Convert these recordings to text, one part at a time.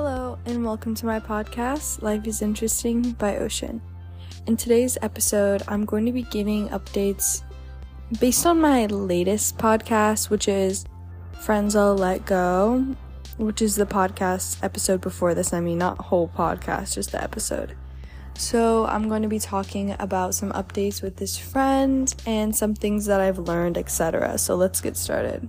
Hello, and welcome to my podcast, Life is Interesting by Ocean. In today's episode, I'm going to be giving updates based on my latest podcast, which is Friends I'll Let Go, which is the podcast episode before this. I mean, not whole podcast, just the episode. So, I'm going to be talking about some updates with this friend and some things that I've learned, etc. So, let's get started.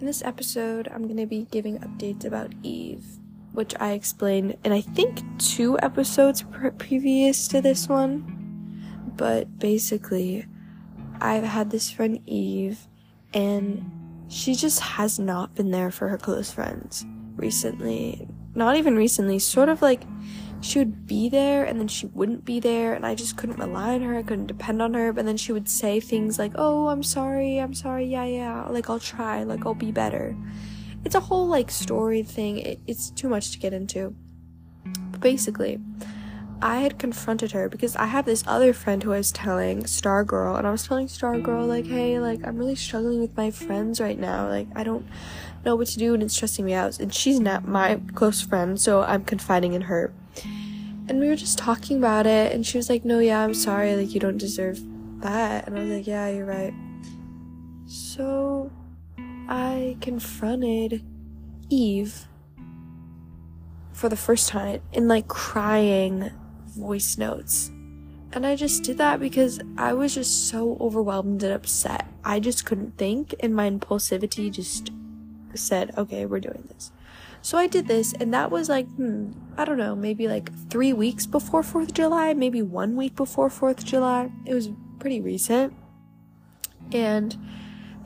In this episode, I'm going to be giving updates about Eve, which I explained in I think two episodes pre- previous to this one. But basically, I've had this friend Eve, and she just has not been there for her close friends recently. Not even recently, sort of like she would be there and then she wouldn't be there and I just couldn't rely on her, I couldn't depend on her, but then she would say things like, "Oh, I'm sorry. I'm sorry. Yeah, yeah. Like I'll try. Like I'll be better." It's a whole like story thing. It, it's too much to get into. But basically, I had confronted her because I have this other friend who I was telling, Star Girl, and I was telling Star Girl like, "Hey, like I'm really struggling with my friends right now. Like I don't know what to do and it's stressing me out." And she's not my close friend, so I'm confiding in her and we were just talking about it and she was like no yeah i'm sorry like you don't deserve that. And i was like yeah you're right. So i confronted eve for the first time in like crying voice notes. And i just did that because i was just so overwhelmed and upset. I just couldn't think and my impulsivity just said okay we're doing this so I did this, and that was like, hmm, I don't know, maybe like three weeks before 4th of July, maybe one week before 4th of July. It was pretty recent. And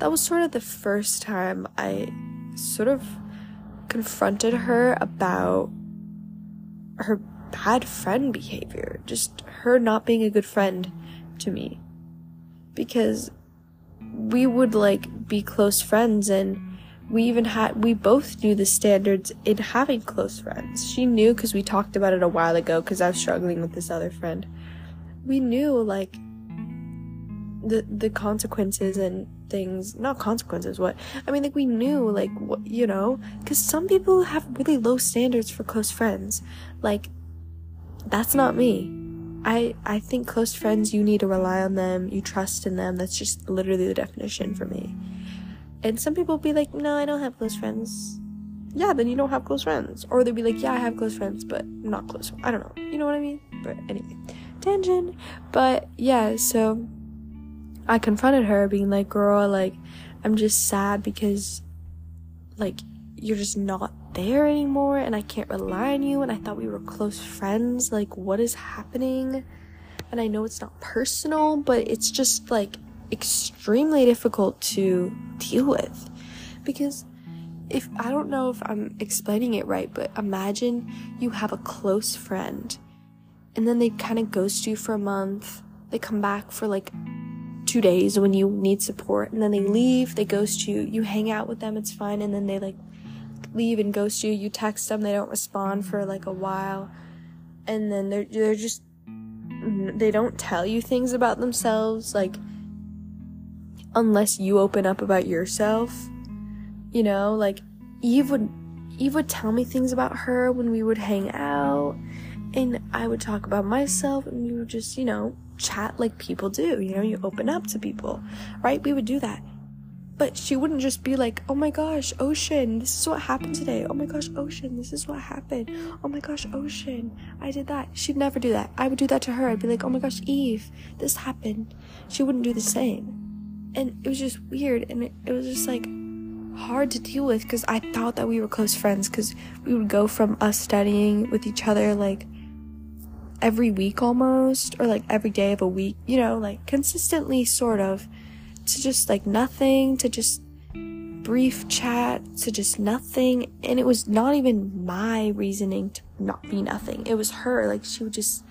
that was sort of the first time I sort of confronted her about her bad friend behavior, just her not being a good friend to me. Because we would like be close friends and we even had we both knew the standards in having close friends. She knew because we talked about it a while ago because i was struggling with this other friend. We knew like the the consequences and things not consequences what i mean like we knew like what you know? Because some people have really low standards for close friends. Like that's not me. I i think close friends you need to rely on them you trust in them. That's just literally the definition for me and some people be like, no, I don't have close friends. Yeah, then you don't have close friends. Or they'd be like, yeah, I have close friends, but not close. I don't know. You know what I mean? But anyway, tangent. But yeah, so I confronted her, being like, girl, like, I'm just sad because, like, you're just not there anymore and I can't rely on you and I thought we were close friends. Like, what is happening? And I know it's not personal, but it's just like extremely difficult to deal with because if I don't know if I'm explaining it right, but imagine you have a close friend and then they kind of ghost you for a month. They come back for like two days when you need support and then they leave, they ghost you. You hang out with them, it's fine, and then they like leave and ghost you. You text them, they don't respond for like a while. And then they're they're just they don't tell you things about themselves like unless you open up about yourself. You know, like Eve would Eve would tell me things about her when we would hang out and I would talk about myself and we would just, you know, chat like people do. You know, you open up to people, right? We would do that. But she wouldn't just be like, oh my gosh, Ocean, this is what happened today. Oh my gosh, Ocean, this is what happened. Oh my gosh, Ocean, I did that. She'd never do that. I would do that to her. I'd be like, oh my gosh, Eve, this happened. She wouldn't do the same and it was just weird and it, it was just like hard to deal with because I thought that we were close friends because we would go from us studying with each other like every week almost or like every day of a week, you know, like consistently sort of to just like nothing to just brief chat to just nothing and it was not even my reasoning to not be nothing. It was her like she would just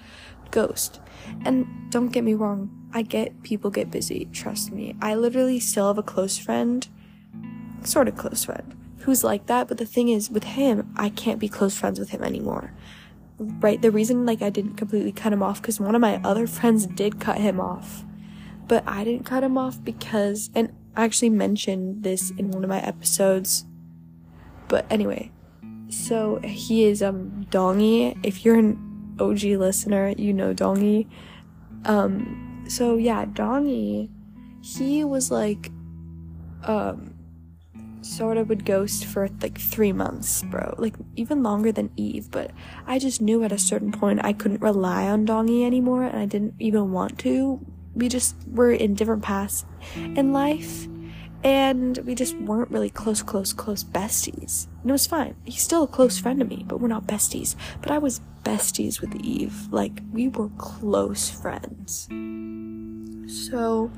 ghost. And don't get me wrong, I get people get busy, trust me. I literally still have a close friend, sort of close friend, who's like that, but the thing is, with him, I can't be close friends with him anymore. right the reason like I didn't completely cut him off cuz one of my other friends did cut him off. But I didn't cut him off because and I actually mentioned this in one of my episodes. But anyway, so he is um Dongy. If you're an OG listener, you know Dongy. Um so yeah, Dongy he was like um sort of would ghost for like three months, bro. Like even longer than Eve. But I just knew at a certain point I couldn't rely on Dongy anymore, and I didn't even want to. We just were in different paths in life, and we just weren't really close, close, close besties. And it was fine. He's still a close friend to me, but we're not besties. But I was besties with Eve. Like we were close friends. So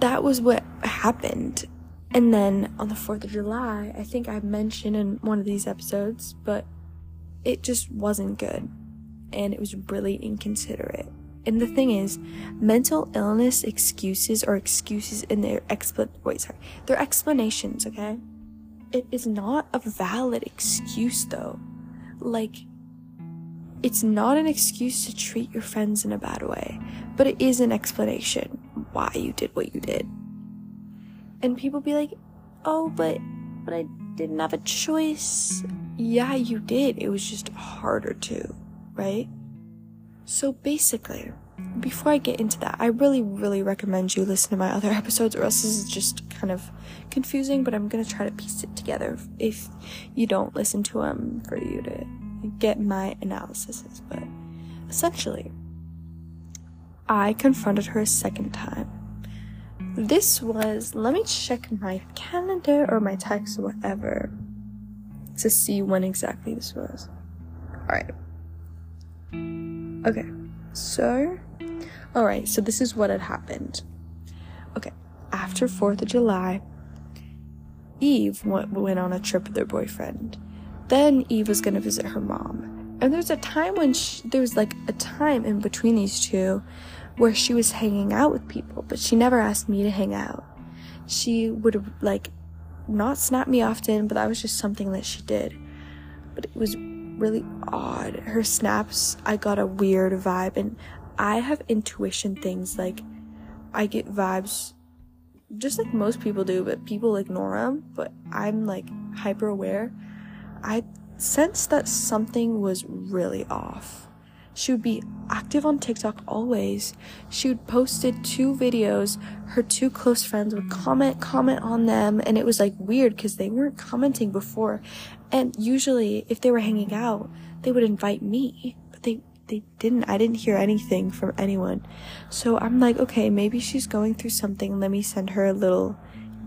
that was what happened and then on the 4th of July, I think I mentioned in one of these episodes, but it just wasn't good. And it was really inconsiderate. And the thing is, mental illness excuses or excuses in their expl wait, sorry, their explanations, okay? It is not a valid excuse though. Like, it's not an excuse to treat your friends in a bad way, but it is an explanation why you did what you did and people be like, "Oh, but but I didn't have a choice." Yeah, you did. It was just harder to, right? So basically, before I get into that, I really, really recommend you listen to my other episodes, or else this is just kind of confusing. But I'm gonna try to piece it together if you don't listen to them for you to get my analysis. But essentially, I confronted her a second time this was, let me check my calendar or my text or whatever to see when exactly this was. Alright. Okay, so, alright, so this is what had happened. Okay, after 4th of July, Eve went, went on a trip with her boyfriend. Then Eve was gonna visit her mom. And there's a time when she, there was like a time in between these two where she was hanging out with people, but she never asked me to hang out. She would like not snap me often, but that was just something that she did. But it was really odd. Her snaps, I got a weird vibe, and I have intuition things like I get vibes just like most people do, but people ignore them. But I'm like hyper aware. I sensed that something was really off. She would be active on TikTok always. She would posted two videos. Her two close friends would comment, comment on them, and it was like weird because they weren't commenting before. And usually, if they were hanging out, they would invite me, but they they didn't. I didn't hear anything from anyone. So I'm like, okay, maybe she's going through something. Let me send her a little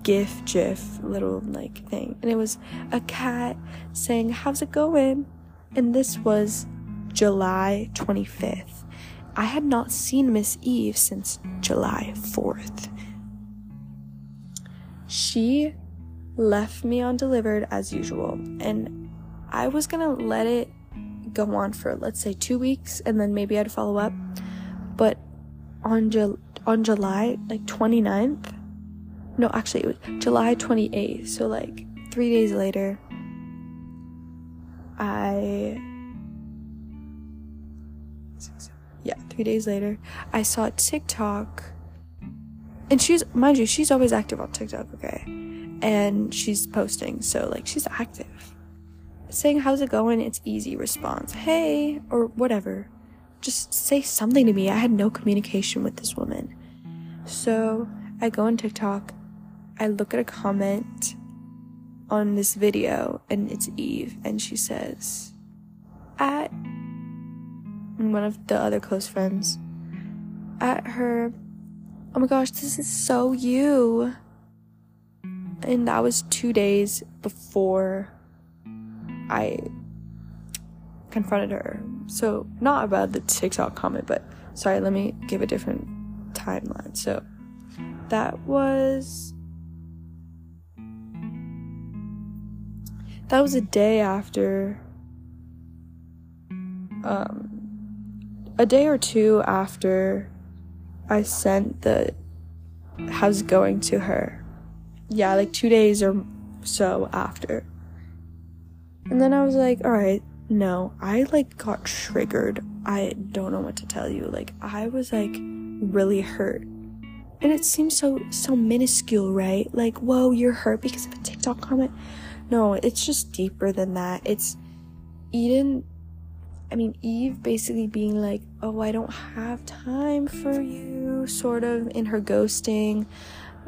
gif, gif, little like thing. And it was a cat saying, "How's it going?" And this was July 25th. I had not seen Miss Eve since July 4th. She left me undelivered as usual, and I was gonna let it go on for let's say two weeks and then maybe I'd follow up. But on Ju- on July like 29th, no, actually it was July 28th, so like three days later, I yeah, three days later, I saw TikTok. And she's, mind you, she's always active on TikTok, okay? And she's posting, so like she's active. Saying, How's it going? It's easy response. Hey, or whatever. Just say something to me. I had no communication with this woman. So I go on TikTok, I look at a comment on this video, and it's Eve, and she says, At one of the other close friends at her, Oh my gosh, this is so you. And that was two days before I confronted her. So, not about the TikTok comment, but sorry, let me give a different timeline. So, that was. That was a day after um a day or two after I sent the how's going to her. Yeah, like two days or so after. And then I was like, alright, no, I like got triggered. I don't know what to tell you. Like I was like really hurt. And it seems so so minuscule, right? Like, whoa, you're hurt because of a TikTok comment. No, it's just deeper than that. It's Eden I mean, Eve basically being like, oh, I don't have time for you, sort of in her ghosting,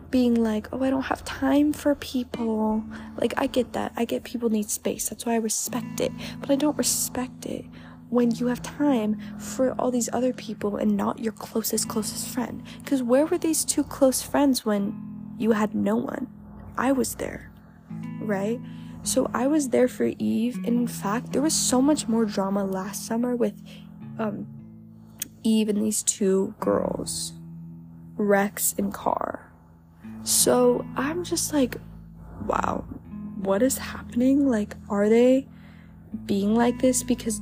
being like, oh, I don't have time for people. Like, I get that. I get people need space. That's why I respect it. But I don't respect it when you have time for all these other people and not your closest, closest friend. Because where were these two close friends when you had no one? I was there, right? So I was there for Eve, and in fact, there was so much more drama last summer with um, Eve and these two girls, Rex and Car. So I'm just like, wow, what is happening? Like, are they being like this because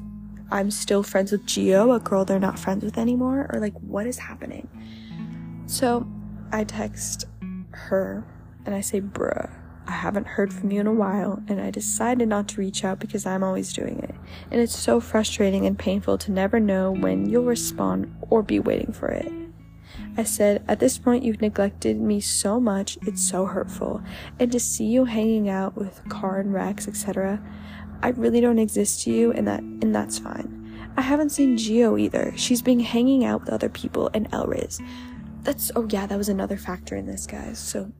I'm still friends with Geo, a girl they're not friends with anymore? Or like, what is happening? So I text her and I say, bruh I haven't heard from you in a while, and I decided not to reach out because I'm always doing it. And it's so frustrating and painful to never know when you'll respond or be waiting for it. I said, At this point, you've neglected me so much, it's so hurtful. And to see you hanging out with Car and Rex, etc., I really don't exist to you, and that and that's fine. I haven't seen Geo either. She's been hanging out with other people and Elriz. That's oh yeah, that was another factor in this, guys. So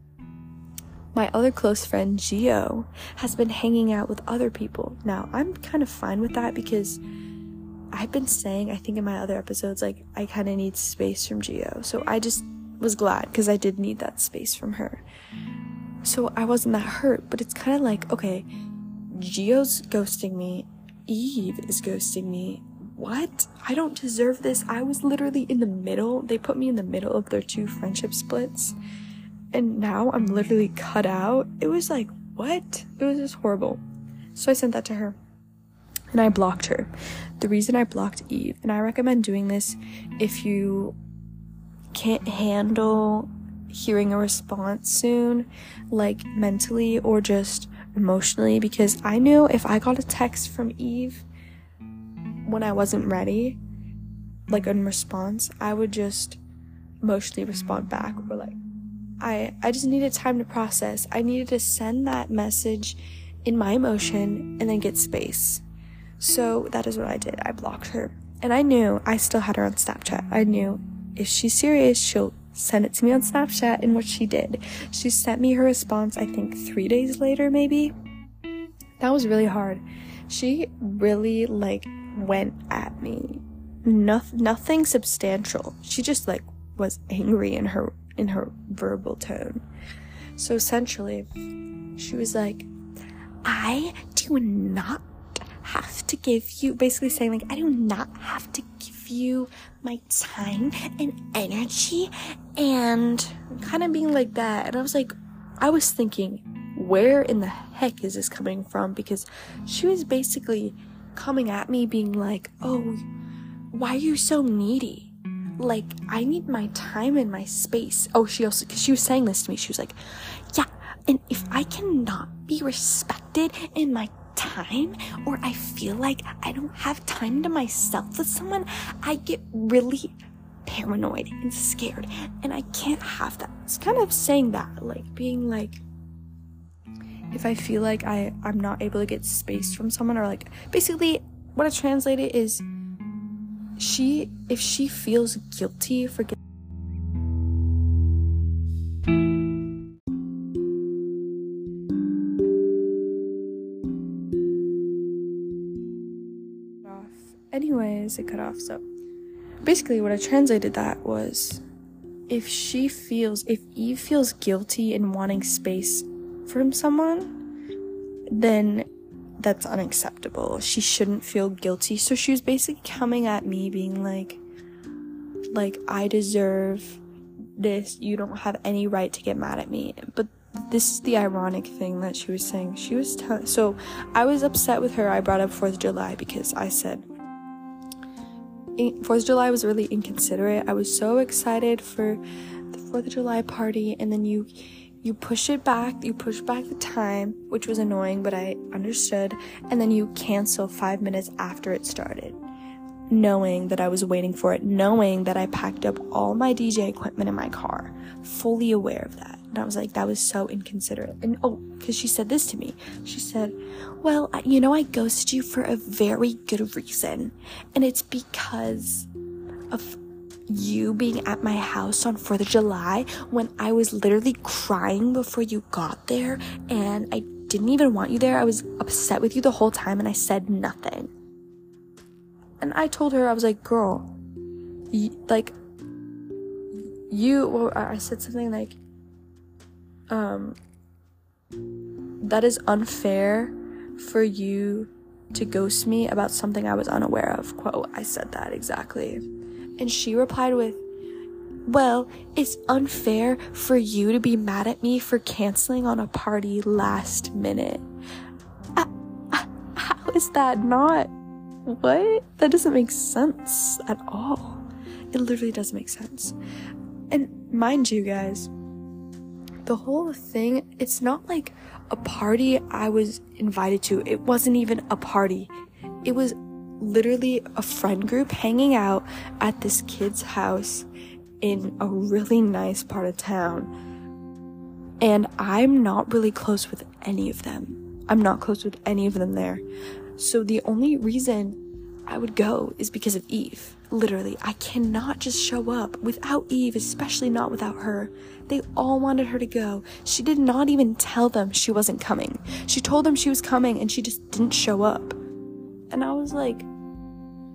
my other close friend, Geo, has been hanging out with other people. Now, I'm kind of fine with that because I've been saying, I think in my other episodes, like, I kind of need space from Geo. So I just was glad because I did need that space from her. So I wasn't that hurt, but it's kind of like, okay, Geo's ghosting me, Eve is ghosting me. What? I don't deserve this. I was literally in the middle. They put me in the middle of their two friendship splits and now I'm mm. literally cut out. It was like, what? It was just horrible. So I sent that to her and I blocked her. The reason I blocked Eve, and I recommend doing this if you can't handle hearing a response soon, like mentally or just emotionally, because I knew if I got a text from Eve when I wasn't ready, like in response, I would just emotionally respond back or like I, I just needed time to process. I needed to send that message in my emotion and then get space. So that is what I did. I blocked her. And I knew I still had her on Snapchat. I knew if she's serious, she'll send it to me on Snapchat, and what she did. She sent me her response, I think three days later, maybe. That was really hard. She really, like, went at me. No- nothing substantial. She just, like, was angry in her in her verbal tone. So essentially, she was like, I do not have to give you, basically saying, like, I do not have to give you my time and energy, and kind of being like that. And I was like, I was thinking, where in the heck is this coming from? Because she was basically coming at me, being like, oh, why are you so needy? Like I need my time and my space. Oh, she also cause she was saying this to me. She was like, "Yeah, and if I cannot be respected in my time or I feel like I don't have time to myself with someone, I get really paranoid and scared and I can't have that." It's kind of saying that, like being like if I feel like I I'm not able to get space from someone or like basically what I translated is she if she feels guilty for getting anyways it cut off so basically what i translated that was if she feels if eve feels guilty in wanting space from someone then that's unacceptable. She shouldn't feel guilty. So she was basically coming at me being like like I deserve this. You don't have any right to get mad at me. But this is the ironic thing that she was saying. She was so I was upset with her. I brought up 4th of July because I said 4th of July was really inconsiderate. I was so excited for the 4th of July party and then you you push it back, you push back the time, which was annoying, but I understood, and then you cancel five minutes after it started. Knowing that I was waiting for it, knowing that I packed up all my DJ equipment in my car, fully aware of that. And I was like, that was so inconsiderate. And oh, because she said this to me. She said, Well, you know, I ghosted you for a very good reason. And it's because of you being at my house on 4th of July when I was literally crying before you got there and I didn't even want you there. I was upset with you the whole time and I said nothing. And I told her, I was like, girl, y- like, you, well, I said something like, um, that is unfair for you to ghost me about something I was unaware of. Quote, I said that exactly. And she replied with, Well, it's unfair for you to be mad at me for canceling on a party last minute. Uh, uh, how is that not? What? That doesn't make sense at all. It literally doesn't make sense. And mind you, guys, the whole thing, it's not like a party I was invited to. It wasn't even a party. It was literally a friend group hanging out at this kid's house in a really nice part of town. And I'm not really close with any of them. I'm not close with any of them there. So the only reason I would go is because of Eve. Literally, I cannot just show up without Eve, especially not without her. They all wanted her to go. She did not even tell them she wasn't coming. She told them she was coming and she just didn't show up. And I was like,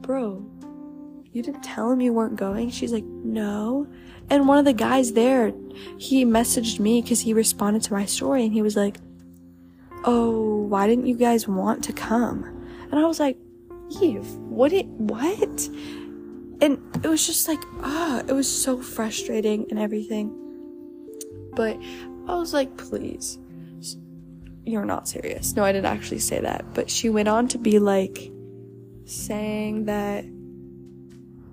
bro, you didn't tell him you weren't going? She's like, no. And one of the guys there, he messaged me because he responded to my story and he was like, oh, why didn't you guys want to come? And I was like, Eve, what it, what? And it was just like, ah, it was so frustrating and everything. But I was like, please, you're not serious. No, I didn't actually say that. But she went on to be like, saying that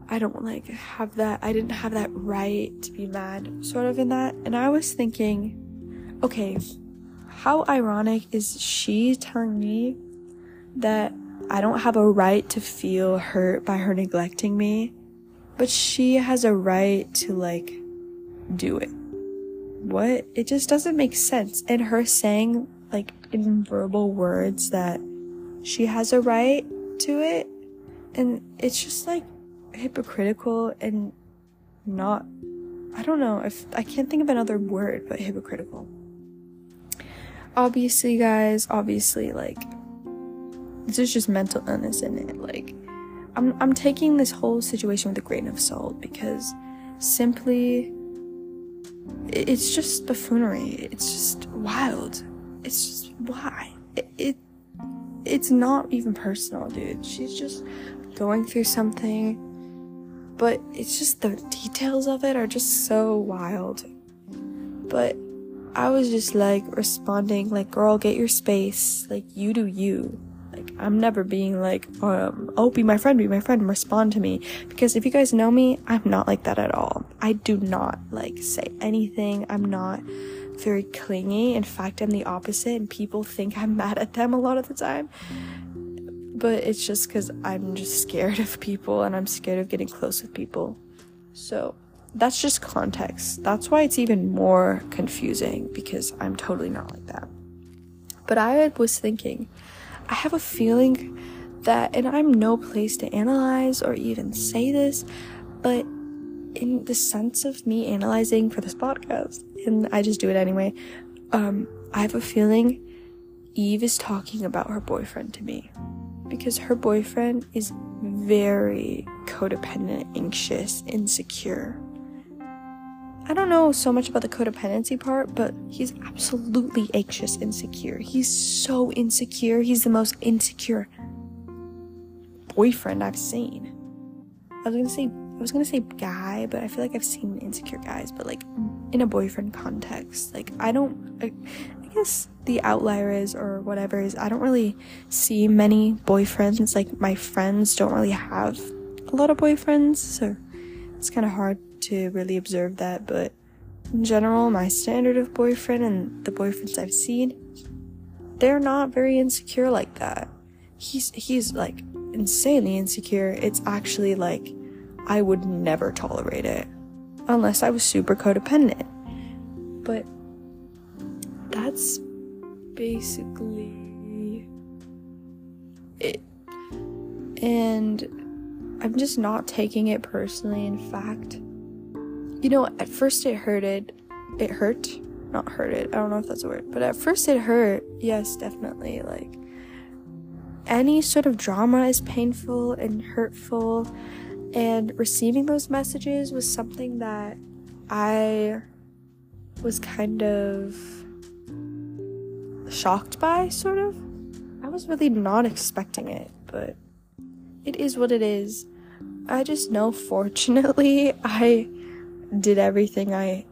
I don't like have that, I didn't have that right to be mad, sort of in that. And I was thinking, okay, how ironic is she telling me that I don't have a right to feel hurt by her neglecting me, but she has a right to like do it. What? It just doesn't make sense. And her saying like in verbal words that she has a right to it and it's just like hypocritical and not I don't know if I can't think of another word but hypocritical. Obviously guys, obviously like this is just mental illness in it. Like I'm I'm taking this whole situation with a grain of salt because simply it's just buffoonery. It's just wild. It's just why? It, it it's not even personal, dude. She's just going through something, but it's just the details of it are just so wild. But I was just like responding, like, girl, get your space. Like, you do you. Like, I'm never being like, um, oh, be my friend, be my friend, respond to me. Because if you guys know me, I'm not like that at all. I do not like say anything. I'm not very clingy. In fact, I'm the opposite, and people think I'm mad at them a lot of the time. But it's just because I'm just scared of people and I'm scared of getting close with people. So that's just context. That's why it's even more confusing because I'm totally not like that. But I was thinking, I have a feeling that, and I'm no place to analyze or even say this, but in the sense of me analyzing for this podcast, and I just do it anyway, um, I have a feeling Eve is talking about her boyfriend to me. Because her boyfriend is very codependent, anxious, insecure. I don't know so much about the codependency part, but he's absolutely anxious, insecure. He's so insecure. He's the most insecure boyfriend I've seen. I was gonna say I was gonna say guy, but I feel like I've seen insecure guys, but like in a boyfriend context. Like I don't I, I guess the outlier is or whatever is I don't really see many boyfriends. Like my friends don't really have a lot of boyfriends, so it's kind of hard to really observe that, but in general, my standard of boyfriend and the boyfriends I've seen, they're not very insecure like that. He's he's like insanely insecure. It's actually like I would never tolerate it unless I was super codependent. But that's basically it. And I'm just not taking it personally. In fact, you know, at first it hurted. It hurt. Not hurted. I don't know if that's a word. But at first it hurt. Yes, definitely. Like, any sort of drama is painful and hurtful. And receiving those messages was something that I was kind of shocked by, sort of. I was really not expecting it, but it is what it is. I just know, fortunately, I did everything I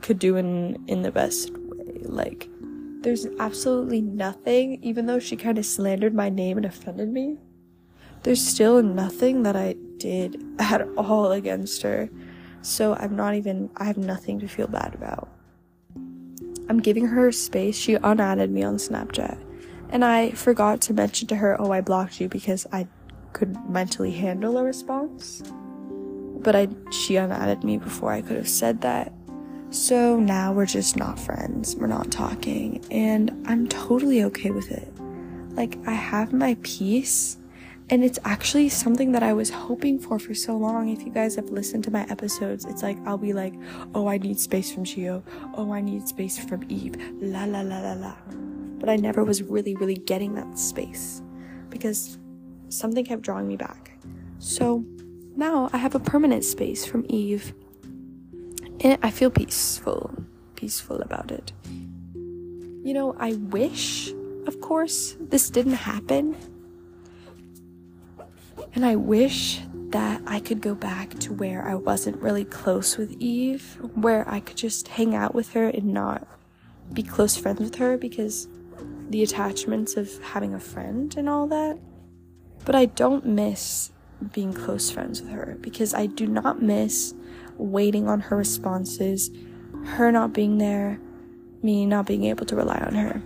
could do in in the best way. Like there's absolutely nothing even though she kind of slandered my name and offended me. There's still nothing that I did at all against her. So I'm not even I have nothing to feel bad about. I'm giving her space. She unadded me on Snapchat. And I forgot to mention to her, "Oh, I blocked you because I could mentally handle a response." but I she unadded me before I could have said that. So now we're just not friends. We're not talking, and I'm totally okay with it. Like I have my peace, and it's actually something that I was hoping for for so long. If you guys have listened to my episodes, it's like I'll be like, "Oh, I need space from Geo. Oh, I need space from Eve." La la la la la. But I never was really really getting that space because something kept drawing me back. So, now I have a permanent space from Eve. And I feel peaceful, peaceful about it. You know, I wish, of course, this didn't happen. And I wish that I could go back to where I wasn't really close with Eve, where I could just hang out with her and not be close friends with her because the attachments of having a friend and all that. But I don't miss being close friends with her because I do not miss waiting on her responses, her not being there, me not being able to rely on her.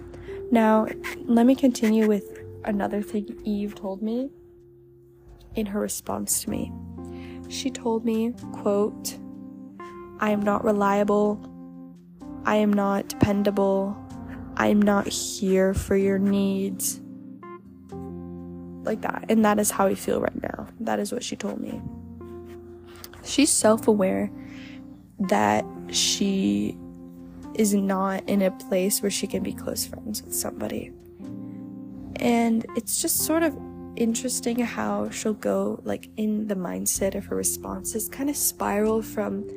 Now, let me continue with another thing Eve told me in her response to me. She told me, quote, I am not reliable. I am not dependable. I am not here for your needs like that. And that is how I feel right now. That is what she told me. She's self aware that she is not in a place where she can be close friends with somebody. And it's just sort of interesting how she'll go, like, in the mindset of her responses, kind of spiral from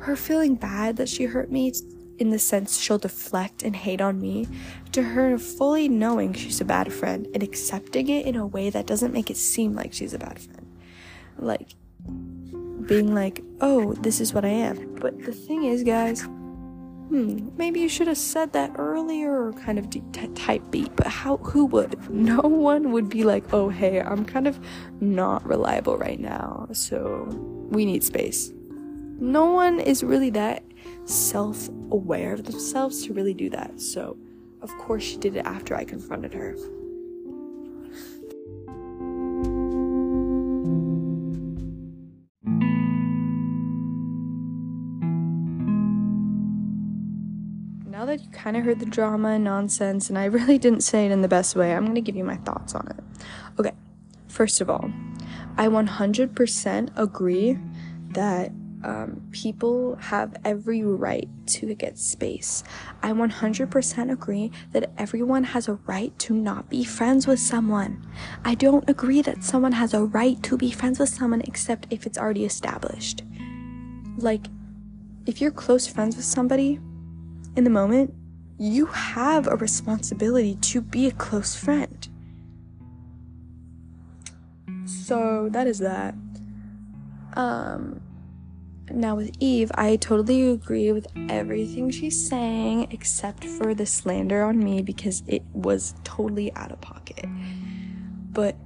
her feeling bad that she hurt me in the sense she'll deflect and hate on me, to her fully knowing she's a bad friend and accepting it in a way that doesn't make it seem like she's a bad friend. Like, being like, oh, this is what I am. But the thing is, guys, hmm, maybe you should have said that earlier kind of type beat, but how, who would? No one would be like, oh, hey, I'm kind of not reliable right now, so we need space. No one is really that self aware of themselves to really do that. So, of course, she did it after I confronted her. You kind of heard the drama and nonsense, and I really didn't say it in the best way, I'm going to give you my thoughts on it. Okay, first of all, I 100% agree that um, people have every right to get space. I 100% agree that everyone has a right to not be friends with someone. I don't agree that someone has a right to be friends with someone except if it's already established. Like, if you're close friends with somebody in the moment, you have a responsibility to be a close friend. So, that is that. Um, now, with Eve, I totally agree with everything she's saying except for the slander on me because it was totally out of pocket. But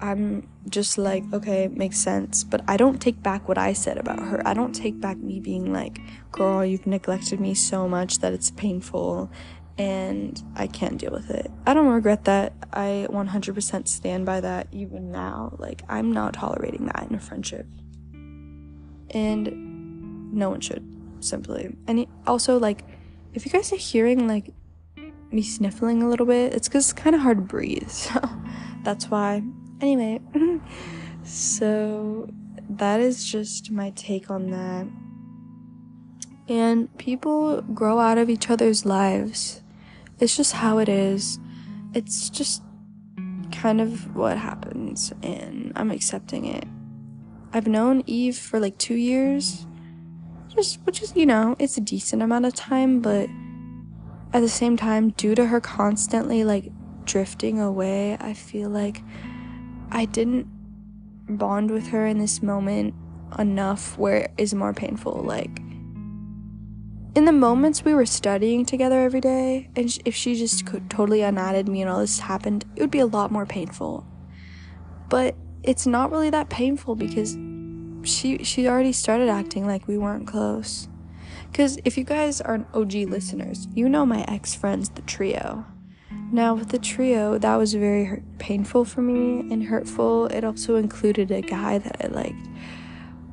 I'm just like, okay, makes sense. But I don't take back what I said about her. I don't take back me being like, girl, you've neglected me so much that it's painful and I can't deal with it. I don't regret that. I 100% stand by that even now. Like, I'm not tolerating that in a friendship. And no one should, simply. And also, like, if you guys are hearing, like, me sniffling a little bit, it's because it's kind of hard to breathe. So that's why. Anyway, so that is just my take on that. And people grow out of each other's lives. It's just how it is. It's just kind of what happens, and I'm accepting it. I've known Eve for like two years, just which is, you know, it's a decent amount of time, but at the same time, due to her constantly like drifting away, I feel like I didn't bond with her in this moment enough where it is more painful. Like, in the moments we were studying together every day, and if she just totally unadded me and all this happened, it would be a lot more painful. But it's not really that painful because she she already started acting like we weren't close. Cause if you guys are OG listeners, you know my ex friends, the trio. Now, with the trio, that was very hurt, painful for me and hurtful. It also included a guy that I liked.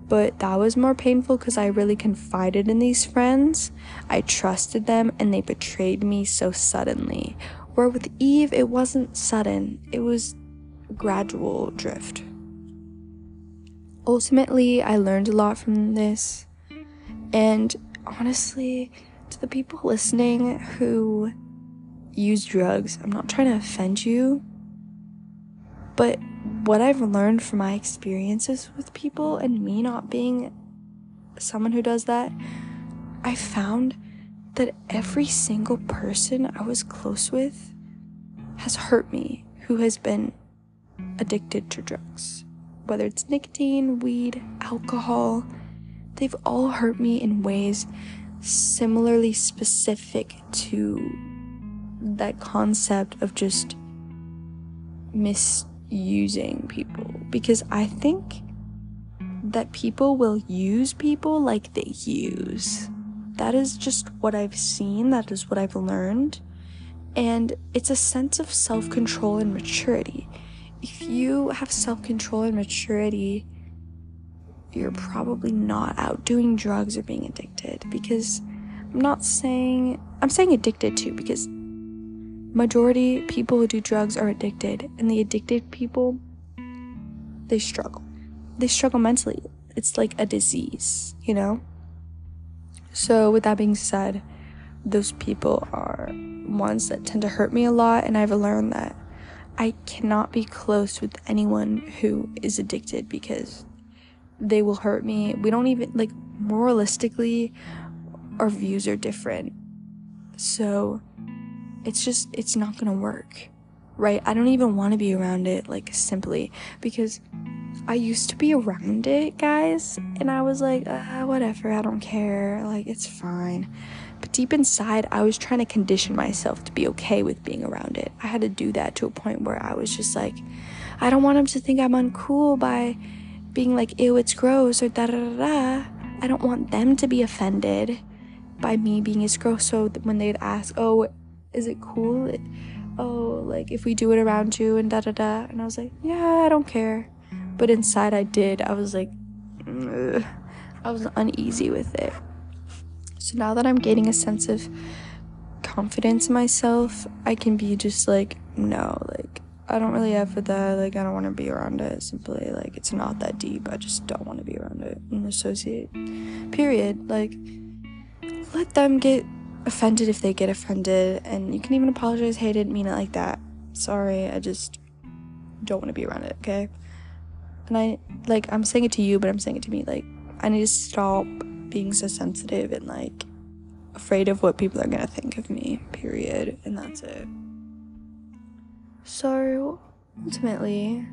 But that was more painful because I really confided in these friends. I trusted them and they betrayed me so suddenly. Where with Eve, it wasn't sudden, it was gradual drift. Ultimately, I learned a lot from this. And honestly, to the people listening who use drugs. I'm not trying to offend you, but what I've learned from my experiences with people and me not being someone who does that, I found that every single person I was close with has hurt me who has been addicted to drugs. Whether it's nicotine, weed, alcohol, they've all hurt me in ways similarly specific to that concept of just misusing people because I think that people will use people like they use. That is just what I've seen, that is what I've learned. And it's a sense of self control and maturity. If you have self control and maturity, you're probably not out doing drugs or being addicted because I'm not saying, I'm saying addicted too because majority people who do drugs are addicted and the addicted people they struggle. They struggle mentally. It's like a disease you know? So with that being said those people are ones that tend to hurt me a lot and i've learned that i cannot be close with anyone who is addicted because they will hurt me. We don't even like moralistically our views are different. So it's just it's not gonna work right? I don't even want to be around it like simply because i used to be around it guys and i was like uh, whatever i don't care like it's fine. But deep inside i was trying to condition myself to be okay with being around it. I had to do that to a point where i was just like i don't want them to think i'm uncool by being like ew it's gross or da da da da. I don't want them to be offended by me being as gross. So when they'd ask oh is it cool? Oh, like if we do it around you and da da da. And I was like, yeah, I don't care. But inside I did. I was like, Ugh. I was uneasy with it. So now that I'm gaining a sense of confidence in myself, I can be just like, no, like, I don't really have with that. Like, I don't want to be around it. Simply, like, it's not that deep. I just don't want to be around it and associate. Period. Like, let them get offended if they get offended, and you can even apologize, hey, I didn't mean it like that. Sorry, I just don't want to be around it, okay? And I, like, I'm saying it to you, but I'm saying it to me. Like, I need to stop being so sensitive and, like, afraid of what people are gonna think of me, period. And that's it. So, ultimately,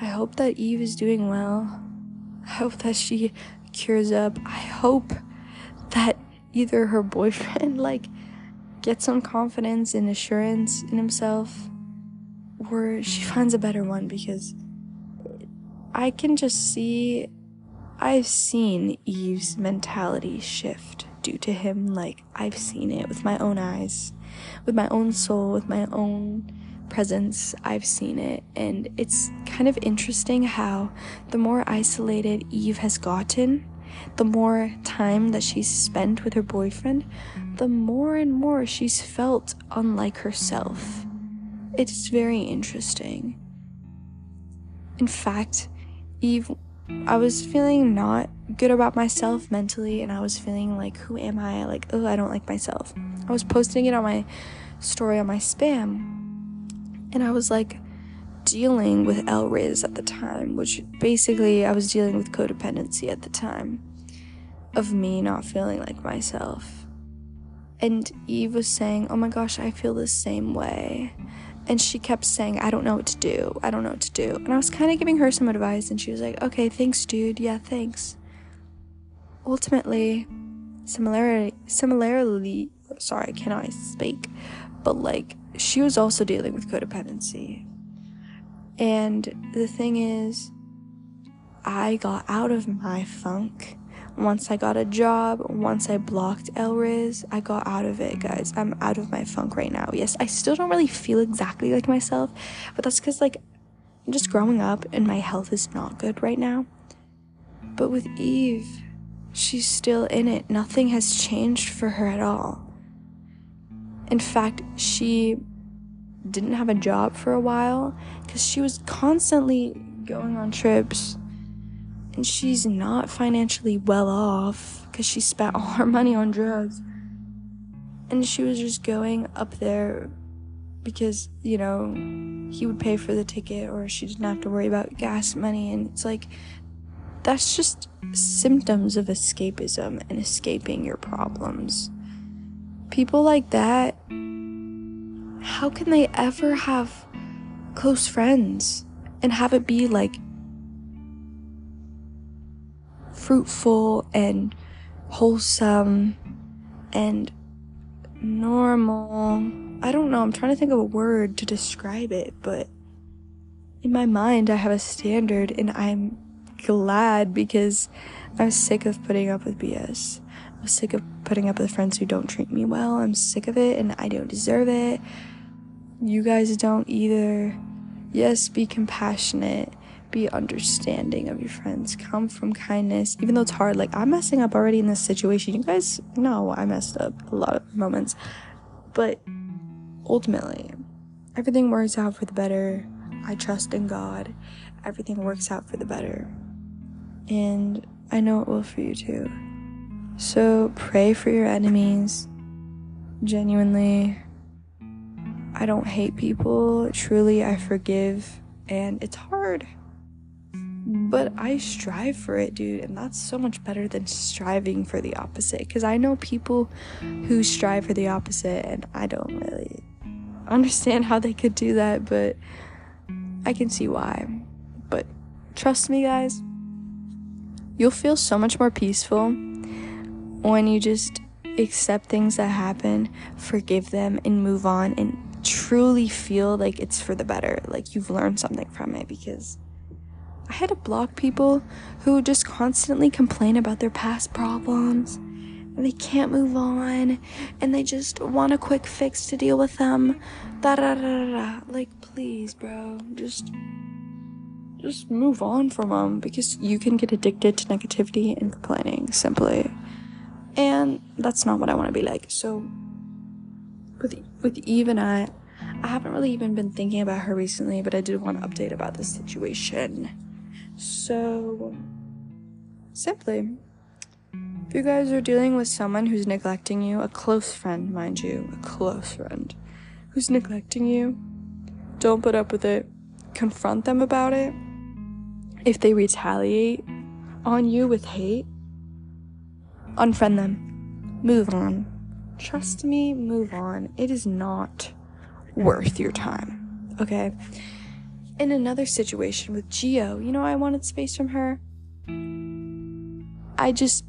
I hope that Eve is doing well. I hope that she cures up. I hope that either her boyfriend like get some confidence and assurance in himself or she finds a better one because I can just see I've seen Eve's mentality shift due to him. Like, I've seen it with my own eyes, with my own soul, with my own presence. I've seen it. And it's kind of interesting how the more isolated Eve has gotten, the more time that she's spent with her boyfriend, the more and more she's felt unlike herself. It's very interesting. In fact, Eve I was feeling not good about myself mentally, and I was feeling like, who am I? Like, oh, I don't like myself. I was posting it on my story on my spam, and I was like dealing with Elriz at the time, which basically I was dealing with codependency at the time of me not feeling like myself. And Eve was saying, oh my gosh, I feel the same way and she kept saying, I don't know what to do. I don't know what to do. And I was kind of giving her some advice, and she was like, okay, thanks, dude. Yeah, thanks. Ultimately, similarly, similarly, sorry, can I speak, but like, she was also dealing with codependency. And the thing is, I got out of my funk once I got a job, once I blocked Elriz, I got out of it, guys. I'm out of my funk right now. Yes, I still don't really feel exactly like myself, but that's because, like, I'm just growing up and my health is not good right now. But with Eve, she's still in it. Nothing has changed for her at all. In fact, she didn't have a job for a while because she was constantly going on trips and she's not financially well off because she spent all her money on drugs. And she was just going up there because, you know, he would pay for the ticket or she didn't have to worry about gas money. And it's like, that's just symptoms of escapism and escaping your problems. People like that, how can they ever have close friends and have it be like fruitful and wholesome and normal. I don't know, I'm trying to think of a word to describe it, but in my mind, I have a standard and I'm glad because I'm sick of putting up with BS. I'm sick of putting up with friends who don't treat me well. I'm sick of it and I don't deserve it. You guys don't either. Yes, be compassionate. Be understanding of your friends. Come from kindness. Even though it's hard like i'm messing up already in this situation. You guys know i messed up a lot of moments. But ultimately everything works out for the better. I trust in god. Everything works out for the better. And i know it will for you too so pray for your enemies genuinely i don't hate people truly i forgive and it's hard but I strive for it, dude, and that's so much better than striving for the opposite. Because I know people who strive for the opposite, and I don't really understand how they could do that, but I can see why. But trust me, guys, you'll feel so much more peaceful when you just accept things that happen, forgive them, and move on, and truly feel like it's for the better. Like you've learned something from it because I had to block people who just constantly complain about their past problems and they can't move on and they just want a quick fix to deal with them. Da da da da. Like, please, bro, just just move on from them because you can get addicted to negativity and complaining simply. And that's not what I want to be like. So with with Eve and I, I haven't really even been thinking about her recently, but I did want to update about this situation. So, simply, if you guys are dealing with someone who's neglecting you, a close friend, mind you, a close friend who's neglecting you, don't put up with it. Confront them about it. If they retaliate on you with hate, unfriend them. Move on. Trust me, move on. It is not worth your time. Okay? in another situation with Geo, you know, I wanted space from her. I just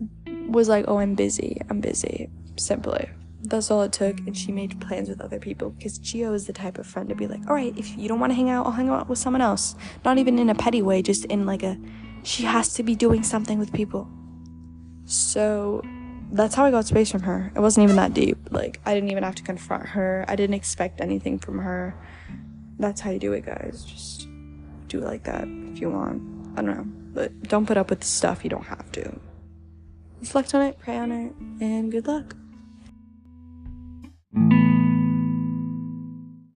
was like, oh, I'm busy. I'm busy. Simply. that's all it took. And she made plans with other people because Geo is the type of friend to be like, all right, if you don't want to hang out, I'll hang out with someone else. Not even in a petty way, just in like a, she has to be doing something with people. So that's how I got space from her. It wasn't even that deep. Like, I didn't even have to confront her. I didn't expect anything from her. That's how you do it, guys. Just do it like that if you want. I don't know. But don't put up with stuff you don't have to. Reflect on it, pray on it, and good luck.